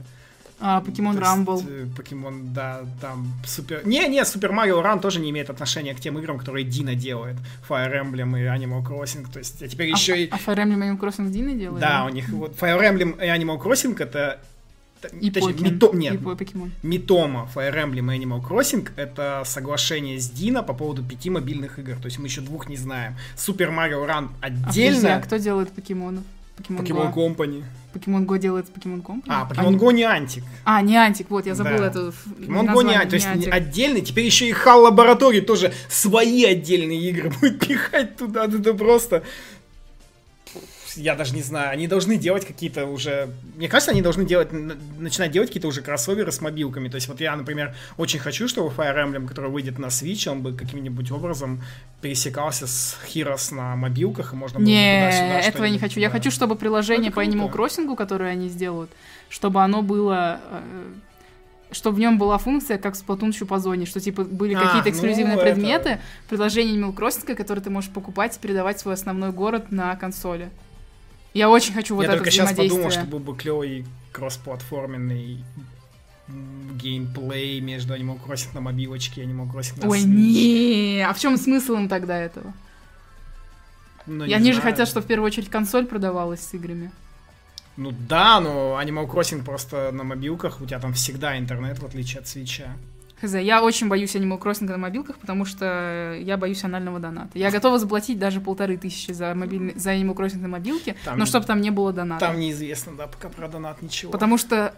А, Покемон Рамбл. э, Покемон, да, там, супер... Не-не, Супер Марио Ран тоже не имеет отношения к тем играм, которые Дина делает. Fire Emblem и Animal Crossing, то есть, а теперь А, еще и... а Fire Emblem Animal Crossing Дина делает? Да, у них вот Fire Emblem и Animal Crossing это... И точнее. Мито- Нет, И По- Покемон. Митома, Fire Emblem и Animal Crossing это соглашение с Дина по поводу пяти мобильных игр. То есть мы еще двух не знаем. Супер Марио Ран А подожди, отдельно. а кто делает покемонов? Pokemon, Покемон Go. Company. Pokemon Go делает Pokemon Company? А, Покемон Go не антик. А, не Антик, вот, я забыла Да. эту ф- Покемон Go не антик. То есть отдельный. Теперь еще и Хал Лаборатории тоже свои отдельные игры будет пихать туда. Это просто... Я даже не знаю, они должны делать какие-то уже... Мне кажется, они должны делать, начинать делать какие-то уже кроссоверы с мобилками. То есть вот я, например, очень хочу, чтобы Fire Emblem, который выйдет на Switch, он бы каким-нибудь образом пересекался с Heroes на мобилках, и можно было бы Не, туда-сюда этого не хочу. Я хочу, чтобы приложение Это по Animal. Crossing, которое они сделают, чтобы оно было... э, чтобы в нем была функция, как в Splatoon еще по зоне, что типа были А, какие-то ну, эксклюзивные это- предметы, приложение Animal Crossing, которые ты можешь покупать и передавать в свой основной город на консоли. Я очень хочу вот Я это только сейчас подумал, что был бы клевый кроссплатформенный геймплей между Animal Crossing на мобилочке и Animal Crossing на Ой, Switch. не, а в чем смысл им тогда этого? Ну, И они же знаю. хотят, чтобы в первую очередь консоль продавалась с играми. Ну да, но Animal Crossing просто на мобилках, у тебя там всегда интернет, в отличие от свеча. Хз, я очень боюсь Animal Crossing на мобилках, потому что я боюсь анального доната. Я готова заплатить даже полторы тысячи за, мобильный, за Animal Crossing на мобилке, Там- но чтобы там не было доната. Там неизвестно, да, пока про донат ничего. Потому что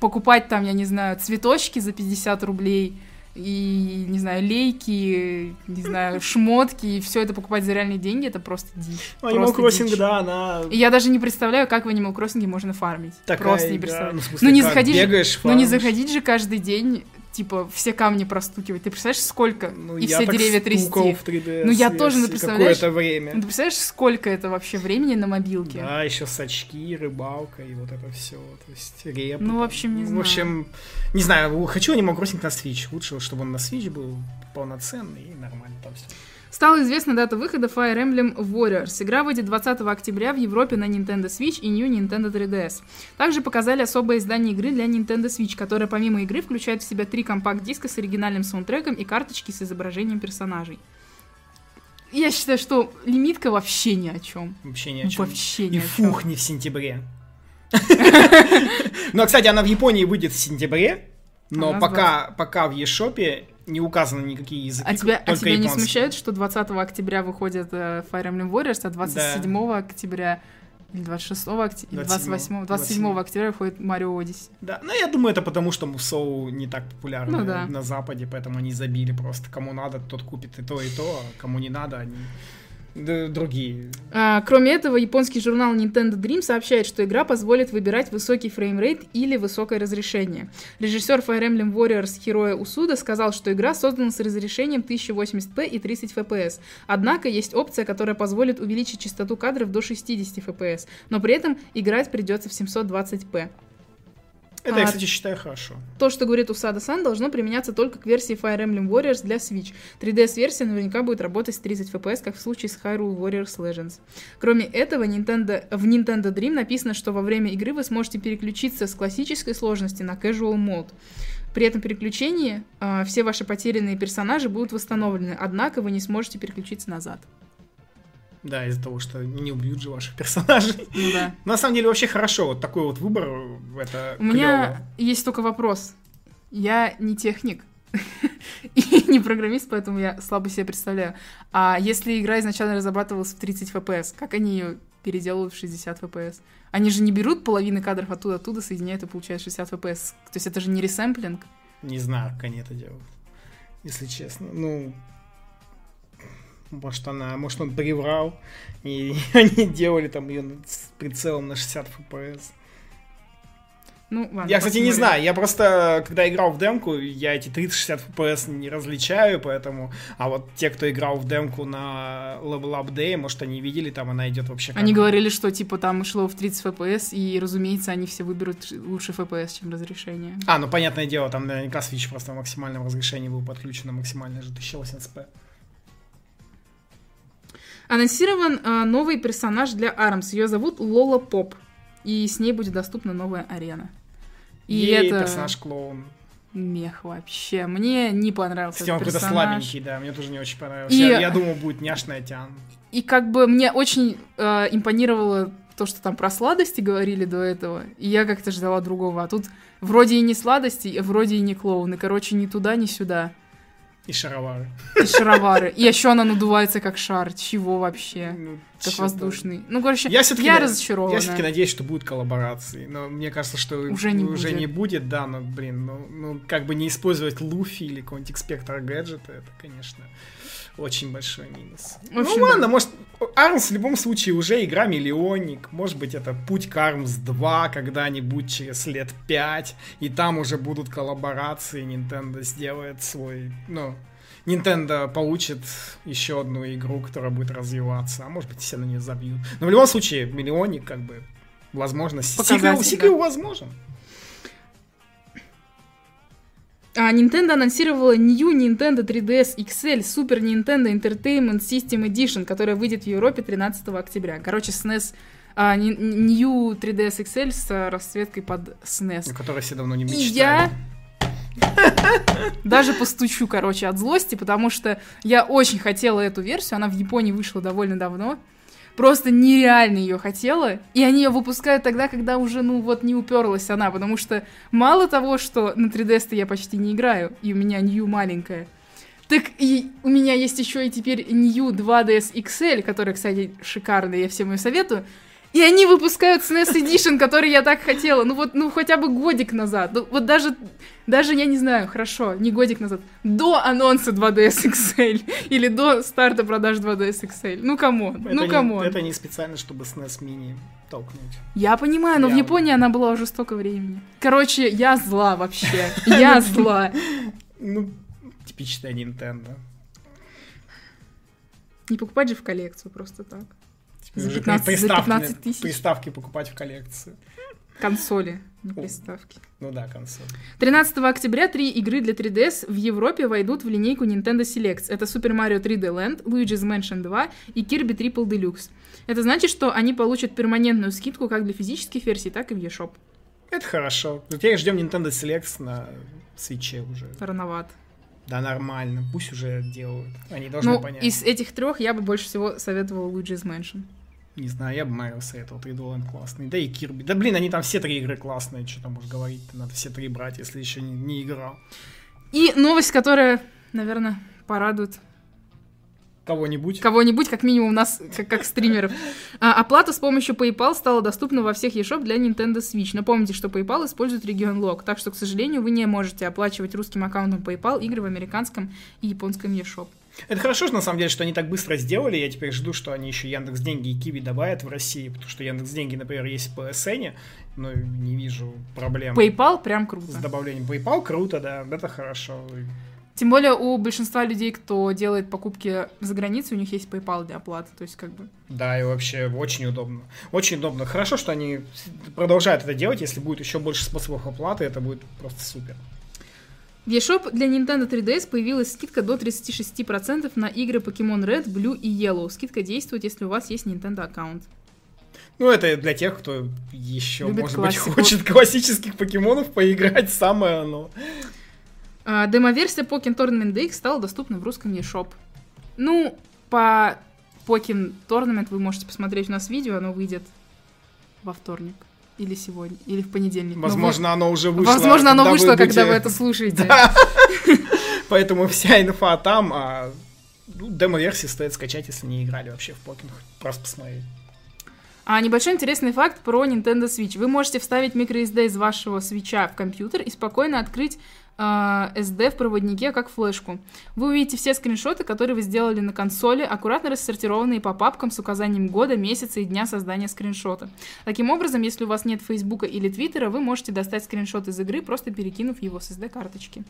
покупать там, я не знаю, цветочки за 50 рублей и, не знаю, лейки, не знаю, шмотки, и все это покупать за реальные деньги, это просто дичь. Ну, Animal Crossing, дичь. да, она И я даже не представляю, как в Animal Crossing можно фармить. такая просто не игра. представляю. Ну, в смысле, Ну, не как, заходи же- бегаешь, Ну не фармишь. заходить же каждый день, типа, все камни простукивать. Ты представляешь, сколько? Ну, и все деревья трясти. в 3DS Ну, я тоже, ну, представляешь? Какое-то время. Ну, ты представляешь, сколько это вообще времени на мобилке? Да, еще с очки, рыбалка и вот это все. То есть репы. Ну, в общем, не В знаю. общем, не знаю, хочу Animal Crossing на Switch. Лучше, чтобы он на Switch был полноценный и нормально там все. Стала известна дата выхода Fire Emblem Warriors. Игра выйдет 20 октября в Европе на Nintendo Switch и New Nintendo 3DS. Также показали особое издание игры для Nintendo Switch, которое помимо игры включает в себя три компакт-диска с оригинальным саундтреком и карточки с изображением персонажей. Я считаю, что лимитка вообще ни о чем. Вообще ни о чем. Вообще ни И о чем. фух, не в сентябре. Но, кстати, она в Японии выйдет в сентябре, но А пока, пока в eShop не указаны никакие языки, А тебя, а тебя не смущает, что 20 октября выходит э, Fire Emblem Warriors, а 27 октября или 26 октября, 27, 28, 27 октября выходит Mario Odyssey. Да, ну я думаю, это потому, что Мусоу не так популярны Ну да. на Западе, поэтому они забили просто. Кому надо, тот купит и то, и то, а кому не надо, они другие. А, кроме этого, японский журнал Nintendo Dream сообщает, что игра позволит выбирать высокий фреймрейт или высокое разрешение. Режиссер Fire Emblem Warriors Хироя Усуда сказал, что игра создана с разрешением 1080p и 30 FPS. Однако есть опция, которая позволит увеличить частоту кадров до 60 FPS, но при этом играть придется в 720p. Это, я, А- кстати, считаю хорошо. То, что говорит Усада-сан, должно применяться только к версии Fire Emblem Warriors для Switch. 3DS-версия наверняка будет работать с 30 FPS, как в случае с Hyrule Warriors Legends. Кроме этого, Nintendo, в Nintendo Dream написано, что во время игры вы сможете переключиться с классической сложности на Casual Mode. При этом переключении а, все ваши потерянные персонажи будут восстановлены, однако вы не сможете переключиться назад. Да, из-за того, что не убьют же ваших персонажей. Ну да. На самом деле, вообще хорошо. Вот такой вот выбор, это У меня есть только вопрос. Я не техник и не программист, поэтому я слабо себе представляю. А если игра изначально разрабатывалась в 30 FPS, как они ее переделывают в 60 FPS? Они же не берут половины кадров оттуда, оттуда, соединяют и получают 60 FPS. То есть это же не ресэмплинг. Не знаю, как они это делают, если честно. Ну, может, она, может, он приврал, и они делали там ее с прицелом на 60 FPS. Ну, ладно. Я, кстати, не посмотрим. знаю, я просто, когда играл в демку, я эти 30-60 FPS не различаю, поэтому... А вот те, кто играл в демку на Level Up Day, может, они видели, там она идет вообще как... Они говорили, что типа там шло в 30 FPS, и, разумеется, они все выберут лучше FPS, чем разрешение. А, ну, понятное дело, там наверняка Switch просто в максимальном разрешении был подключен на максимальное же 1080p. Анонсирован а, новый персонаж для Армс. Ее зовут Лола Поп. И с ней будет доступна новая арена. И Ей это персонаж-клоун. мех вообще. Мне не понравился Кстати, он какой-то персонаж. слабенький, да, мне тоже не очень понравился. И- Я, я думал, будет няшная тян. И как бы мне очень э, импонировало то, что там про сладости говорили до этого. И я как-то ждала другого. А тут вроде и не сладости, вроде и не клоун. И, короче, ни туда, ни сюда. И шаровары. И шаровары. И еще она надувается как шар. Чего вообще? Ну, Как чё-то- воздушный. Ну, короче, Я, я, все-таки, разочарована. Я все-таки надеюсь, что будут коллаборации. Но мне кажется, что Уже не уже будет. не будет, да, но, блин, ну, ну, как бы не использовать Луфи или какой-нибудь Спектр гаджета, это, конечно, очень большой минус. В общем, ну ладно, да. может, Армс в любом случае уже игра миллионник. Может быть, это путь к Армс 2 когда-нибудь через лет 5. И там уже будут коллаборации. Nintendo сделает свой, ну, Nintendo получит еще одну игру, которая будет развиваться, а может быть все на нее забьют. Но в любом случае, миллионник, как бы, возможно, сиквел, сиквел возможен. А, Nintendo анонсировала New Nintendo 3DS XL Super Nintendo Entertainment System Edition, которая выйдет в Европе 13 октября. Короче, SNES, а, New 3DS XL с расцветкой под SNES. О которой все давно не И мечтали. я даже постучу, короче, от злости, потому что я очень хотела эту версию, она в Японии вышла довольно давно. Просто нереально ее хотела. И они ее выпускают тогда, когда уже, ну, вот не уперлась она. Потому что мало того, что на 3DS-то я почти не играю, и у меня New маленькая, так и у меня есть еще и теперь New 2DS XL, которая, кстати, шикарная, я всем ее советую. И они выпускают SNES Edition, который я так хотела. Ну вот, ну хотя бы годик назад. Ну, вот даже, даже, я не знаю, хорошо, не годик назад. До анонса 2DS XL. Или до старта продаж 2DS XL. Ну come on, Это ну come on. Это не специально, чтобы SNES Mini толкнуть. Я понимаю, но в Я- Японии она была уже столько времени. Короче, я зла вообще. Я зла. Ну, типичная Nintendo. Не покупать же в коллекцию просто так. Теперь За уже 15 за приставки- 15 тысяч. Приставки покупать в коллекцию. Консоли, не приставки. Ну да, консоль. 13 октября три игры для 3DS в Европе войдут в линейку Nintendo Selects. Это Super Mario 3D Land, Luigi's Mansion 2 и Kirby Triple Deluxe. Это значит, что они получат перманентную скидку как для физических версий, так и в eShop. Это хорошо. Теперь ждем Nintendo Selects на свече уже. Рановато. Да, нормально. Пусть уже делают. Они должны Ну, понять. из этих трех я бы больше всего советовала Luigi's Mansion. Не знаю, я бы Марио советовал. 3D Land классный. Да и Кирби. Да блин, они там все три игры классные. Что там уж говорить Надо все три брать, если еще не, не играл. И новость, которая, наверное, порадует Кого-нибудь? кого-нибудь, как минимум нас, как, как стримеров. А, оплата с помощью PayPal стала доступна во всех eShop для Nintendo Switch. Но помните, что PayPal использует регион лог, так что, к сожалению, вы не можете оплачивать русским аккаунтом PayPal игры в американском и японском eShop. Это хорошо, что, на самом деле, что они так быстро сделали. Я теперь жду, что они еще Яндекс Деньги и Киви добавят в России, потому что Яндекс Деньги, например, есть в PSN, но не вижу проблем PayPal прям с круто. добавлением PayPal. Круто, да, это хорошо. Тем более у большинства людей, кто делает покупки за границей, у них есть PayPal для оплаты. То есть как бы... Да, и вообще очень удобно. Очень удобно. Хорошо, что они продолжают это делать. Если будет еще больше способов оплаты, это будет просто супер. В eShop для Nintendo 3DS появилась скидка до 36% на игры Pokemon Red, Blue и Yellow. Скидка действует, если у вас есть Nintendo аккаунт. Ну, это для тех, кто еще, Любит может классику. быть, хочет классических покемонов поиграть, самое оно. А, Демо-версия Pokken Tournament DX стала доступна в русском eShop. Ну, по Pokken Tournament вы можете посмотреть у нас видео, оно выйдет во вторник. Или сегодня, или в понедельник. Но Возможно, оно уже вы- вышло. Возможно, оно когда вышло, когда будете- вы это слушаете. Да. Поэтому вся инфа там, а ну, демо-версии стоит скачать, если не играли вообще в покер. Просто посмотреть. А небольшой интересный факт про Nintendo Switch. Вы можете вставить microSD из вашего свеча в компьютер и спокойно открыть а, SD в проводнике как флешку. Вы увидите все скриншоты, которые вы сделали на консоли, аккуратно рассортированные по папкам с указанием года, месяца и дня создания скриншота. Таким образом, если у вас нет Фейсбука или Твиттера, вы можете достать скриншот из игры, просто перекинув его с SD-карточки.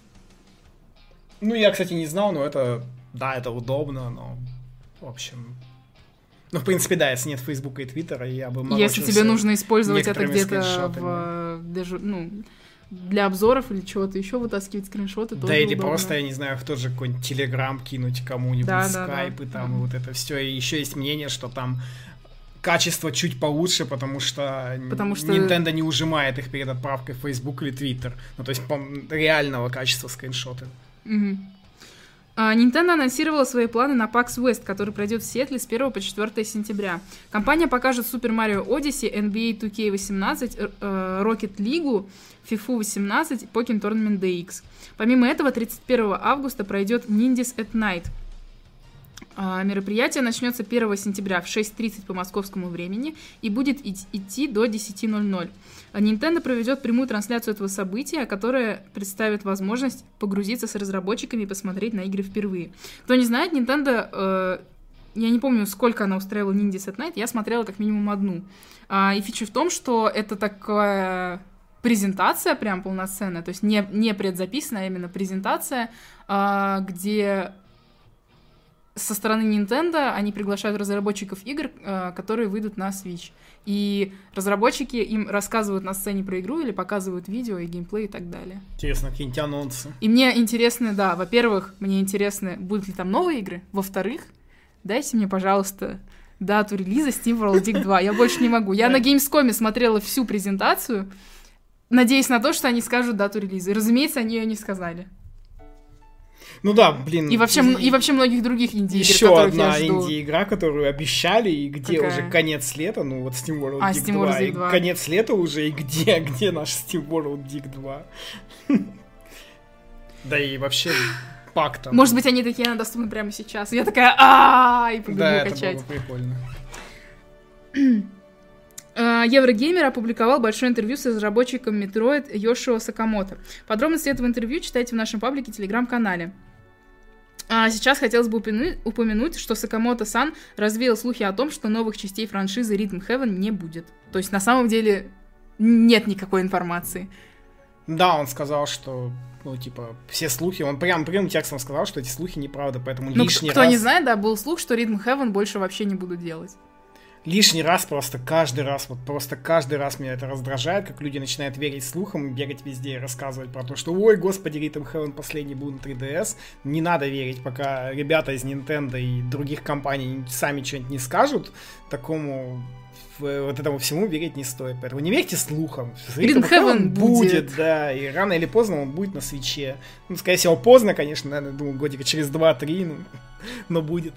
Ну, я, кстати, не знал, но это, да, это удобно, но, в общем... Ну, в принципе, да, если нет Фейсбука и Твиттера, я бы Если тебе нужно использовать это где-то в, даже, ну, для обзоров или чего-то еще вытаскивать скриншоты, Да, тоже или удобно. просто, я не знаю, в тот же какой-нибудь Телеграм кинуть кому-нибудь, Да, да, скайп да. и там, Мгм. и вот это все. И еще есть мнение, что там качество чуть получше, потому что, Потому что- Nintendo не ужимает их перед отправкой в Facebook или Twitter. Ну, то есть, реального качества скриншоты. Мгм. А, Nintendo анонсировала свои планы на PAX West, который пройдет в Сиэтле с 1 по 4 сентября. Компания покажет Super Mario Odyssey, NBA 2K18, э, Rocket League, FIFA 18 и Pokémon Tournament DX. Помимо этого, 31 августа пройдет Ninjas at Night. А, мероприятие начнется 1 сентября в 6.30 по московскому времени и будет идти до 10.00. Nintendo проведет прямую трансляцию этого события, которая представит возможность погрузиться с разработчиками и посмотреть на игры впервые. Кто не знает, Nintendo, э, я не помню, сколько она устраивала Ninjas at Night, я смотрела как минимум одну. А, и фича в том, что это такая презентация прям полноценная, то есть не, не предзаписанная, а именно презентация, а, где со стороны Nintendo они приглашают разработчиков игр, а, которые выйдут на Switch. И разработчики им рассказывают на сцене про игру или показывают видео и геймплей и так далее. Интересно, какие-нибудь анонсы. И мне интересно, да, во-первых, мне интересно, будут ли там новые игры. Во-вторых, дайте мне, пожалуйста, дату релиза Steam World Dig 2. Я больше не могу. Я на Gamescom смотрела всю презентацию, надеясь на то, что они скажут дату релиза. И, разумеется, они ее не сказали. Ну да, блин. И вообще, и вообще многих других инди Еще одна инди-игра, которую обещали, и где Какая? уже конец лета, ну вот Steam World а, Dig Steam 2, World Dig 2. И конец лета уже, и где, где наш Steam World Dig 2? Да и вообще пак там. Может быть, они такие, она доступны прямо сейчас. Я такая, а и побегу качать. Да, это было прикольно. А, Еврогеймер опубликовал большое интервью с разработчиком Metroid Йошио Сакамото. Подробности этого интервью читайте в нашем паблике телеграм-канале. А сейчас хотелось бы упомянуть, что Сакамото-сан развеял слухи о том, что новых частей франшизы Rhythm Heaven не будет. То есть на самом деле нет никакой информации. Да, он сказал, что ну, типа, все слухи, он прям прямым текстом сказал, что эти слухи неправда, поэтому ну, лишний кто раз... не знает, да, был слух, что Rhythm Heaven больше вообще не будут делать лишний раз просто каждый раз, вот просто каждый раз меня это раздражает, как люди начинают верить слухам и бегать везде и рассказывать про то, что ой, господи, Rhythm Heaven последний был на 3DS. Не надо верить, пока ребята из Nintendo и других компаний сами что-нибудь не скажут, такому вот этому всему верить не стоит. Поэтому не верьте слухам. Rhythm Heaven будет. будет. Да, и рано или поздно он будет на свече. Ну, скорее всего, поздно, конечно, наверное, думаю, годика через 2-3, ну, но будет.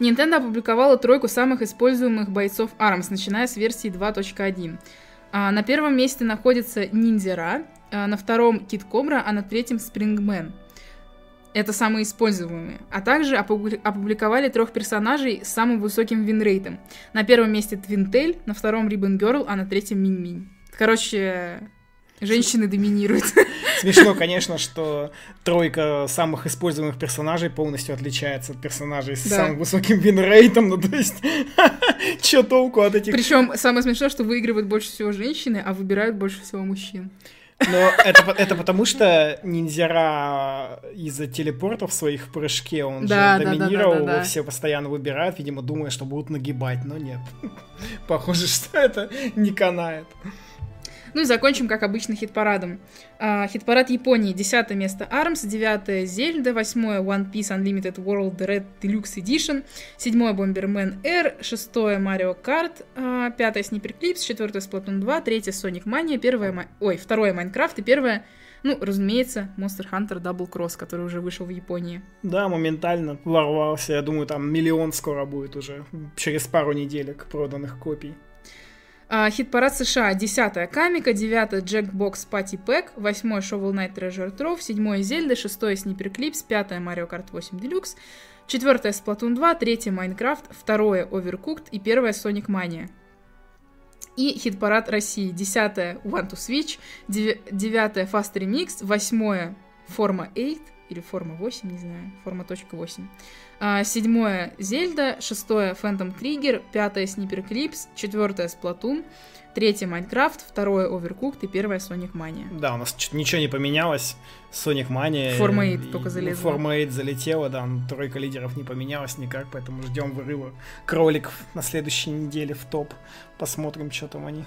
Nintendo опубликовала тройку самых используемых бойцов ARMS, начиная с версии 2.1. А, на первом месте находится Ниндзяра, а, на втором Кит Кобра, а на третьем Спрингмен. Это самые используемые. А также опубликовали трех персонажей с самым высоким винрейтом. На первом месте Твинтель, на втором Ribbon Girl, а на третьем Минь-Минь. Короче, Женщины доминируют. Смешно, конечно, что тройка самых используемых персонажей полностью отличается от персонажей с да. самым высоким винрейтом. Ну, то есть, что толку от этих... Причем самое смешное, что выигрывают больше всего женщины, а выбирают больше всего мужчин. Но это, это потому, что ниндзяра из-за телепортов своих в прыжке, он да, же доминировал, да, да, да, да. все постоянно выбирают, видимо, думая, что будут нагибать, но нет. Похоже, что это не канает. Ну и закончим, как обычно, хит-парадом. А, хит-парад Японии. Десятое место ARMS, девятое Зельда, восьмое One Piece Unlimited World Red Deluxe Edition, седьмое Bomberman R, шестое Mario Kart, а, пятое Sniper Clips, четвертое Splatoon 2, третье Sonic Mania, первое... Ой, второе Minecraft и первое ну, разумеется, Monster Hunter Double Cross, который уже вышел в Японии. Да, моментально ворвался. Я думаю, там миллион скоро будет уже. Через пару неделек проданных копий. А, хит-парад США. 10 Камика, 9 Jackbox Party Pack, 8 Shovel Knight Treasure Trove, 7 Зельда, 6 Sniper Clips, 5 Mario Kart 8 Deluxe, 4 Splatoon 2, 3 Minecraft, 2 Overcooked и 1 Sonic Mania. И хит-парад России. 10 One to Switch, 9 Fast Remix, 8 Forma 8 или Forma 8, не знаю, Forma .8. А, седьмое Зельда, шестое Phantom Trigger, пятое Sniper Clips, четвертое Splatoon, третье Майнкрафт, второе Overcooked и первое Sonic Mania. Да, у нас ничего не поменялось. Sonic Mania... Форма 8 только залезла. Форма 8 залетела, да, тройка лидеров не поменялась никак, поэтому ждем вырыва кроликов на следующей неделе в топ. Посмотрим, что там они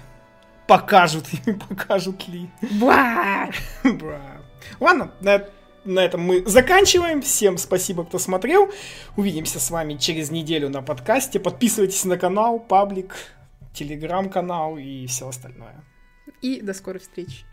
покажут, покажут ли. Бра! Бра. Ладно, на на этом мы заканчиваем. Всем спасибо, кто смотрел. Увидимся с вами через неделю на подкасте. Подписывайтесь на канал, паблик, телеграм-канал и все остальное. И до скорой встречи.